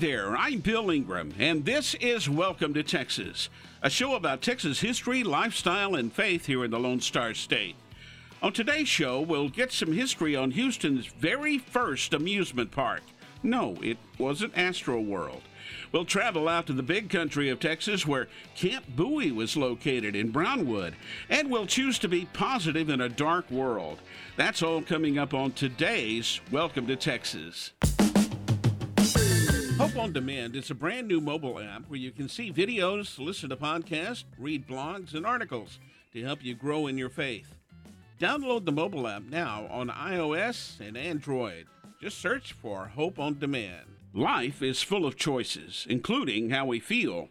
there. I'm Bill Ingram, and this is Welcome to Texas, a show about Texas history, lifestyle, and faith here in the Lone Star State. On today's show, we'll get some history on Houston's very first amusement park. No, it wasn't Astro World. We'll travel out to the big country of Texas where Camp Bowie was located in Brownwood, and we'll choose to be positive in a dark world. That's all coming up on today's Welcome to Texas. Hope on Demand is a brand new mobile app where you can see videos, listen to podcasts, read blogs, and articles to help you grow in your faith. Download the mobile app now on iOS and Android. Just search for Hope on Demand. Life is full of choices, including how we feel.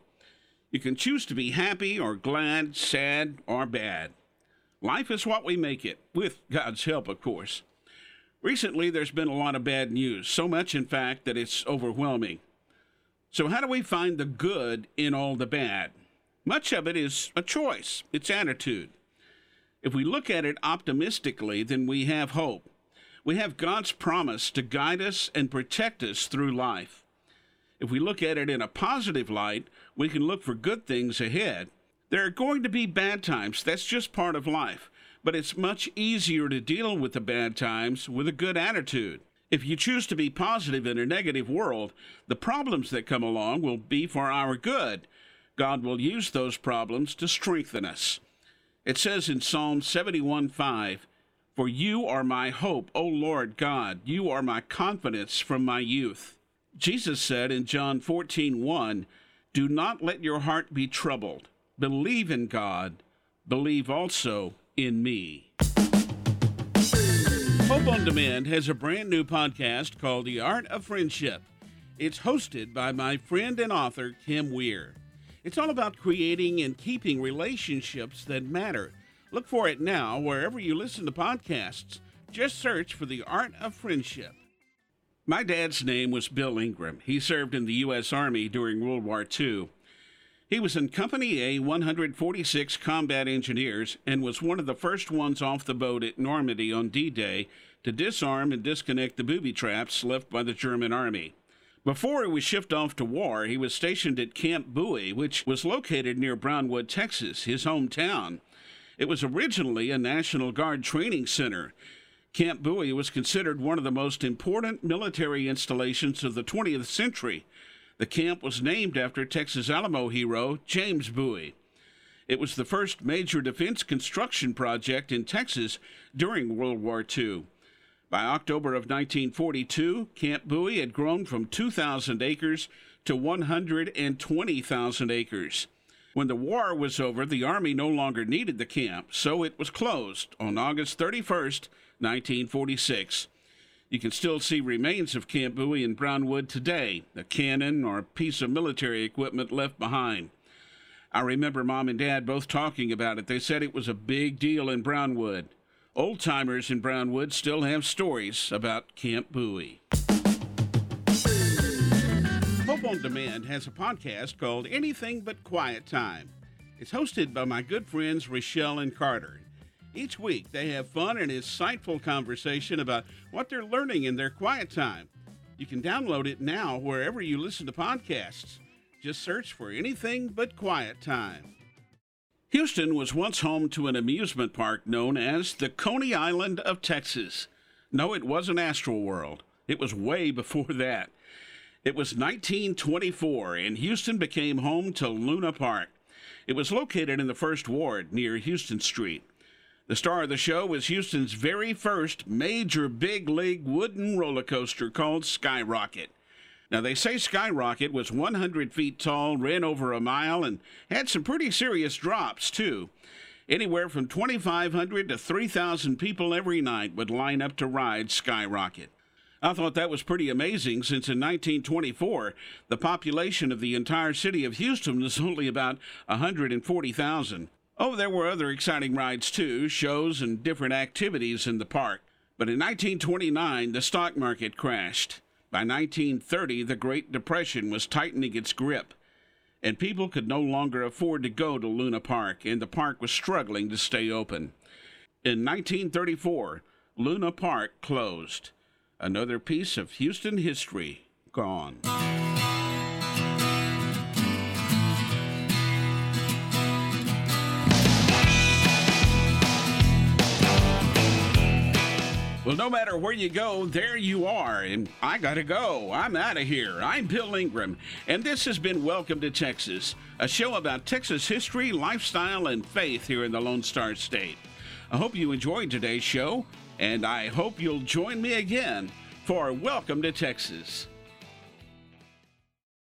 You can choose to be happy or glad, sad or bad. Life is what we make it, with God's help, of course. Recently, there's been a lot of bad news, so much, in fact, that it's overwhelming. So, how do we find the good in all the bad? Much of it is a choice, it's attitude. If we look at it optimistically, then we have hope. We have God's promise to guide us and protect us through life. If we look at it in a positive light, we can look for good things ahead. There are going to be bad times, that's just part of life but it's much easier to deal with the bad times with a good attitude. If you choose to be positive in a negative world, the problems that come along will be for our good. God will use those problems to strengthen us. It says in Psalm 71 5, For you are my hope, O Lord God, you are my confidence from my youth. Jesus said in John 14 1, Do not let your heart be troubled. Believe in God, believe also in me. Hope on Demand has a brand new podcast called The Art of Friendship. It's hosted by my friend and author, Kim Weir. It's all about creating and keeping relationships that matter. Look for it now wherever you listen to podcasts. Just search for The Art of Friendship. My dad's name was Bill Ingram. He served in the U.S. Army during World War II. He was in Company A 146 Combat Engineers and was one of the first ones off the boat at Normandy on D Day to disarm and disconnect the booby traps left by the German army. Before he was shipped off to war, he was stationed at Camp Bowie, which was located near Brownwood, Texas, his hometown. It was originally a National Guard training center. Camp Bowie was considered one of the most important military installations of the 20th century the camp was named after Texas Alamo hero James Bowie. It was the first major defense construction project in Texas during World War II. By October of 1942, Camp Bowie had grown from 2,000 acres to 120,000 acres. When the war was over, the Army no longer needed the camp, so it was closed on August 31, 1946. You can still see remains of Camp Bowie in Brownwood today, a cannon or a piece of military equipment left behind. I remember mom and dad both talking about it. They said it was a big deal in Brownwood. Old timers in Brownwood still have stories about Camp Bowie. Hope on Demand has a podcast called Anything But Quiet Time. It's hosted by my good friends Rochelle and Carter. Each week, they have fun and insightful conversation about what they're learning in their quiet time. You can download it now wherever you listen to podcasts. Just search for anything but quiet time. Houston was once home to an amusement park known as the Coney Island of Texas. No, it wasn't Astro World. It was way before that. It was 1924, and Houston became home to Luna Park. It was located in the First Ward near Houston Street. The star of the show was Houston's very first major big league wooden roller coaster called Skyrocket. Now, they say Skyrocket was 100 feet tall, ran over a mile, and had some pretty serious drops, too. Anywhere from 2,500 to 3,000 people every night would line up to ride Skyrocket. I thought that was pretty amazing since in 1924, the population of the entire city of Houston was only about 140,000. Oh, there were other exciting rides too, shows and different activities in the park. But in 1929, the stock market crashed. By 1930, the Great Depression was tightening its grip, and people could no longer afford to go to Luna Park, and the park was struggling to stay open. In 1934, Luna Park closed. Another piece of Houston history gone. Well, no matter where you go, there you are. And I got to go. I'm out of here. I'm Bill Ingram. And this has been Welcome to Texas, a show about Texas history, lifestyle, and faith here in the Lone Star State. I hope you enjoyed today's show, and I hope you'll join me again for Welcome to Texas.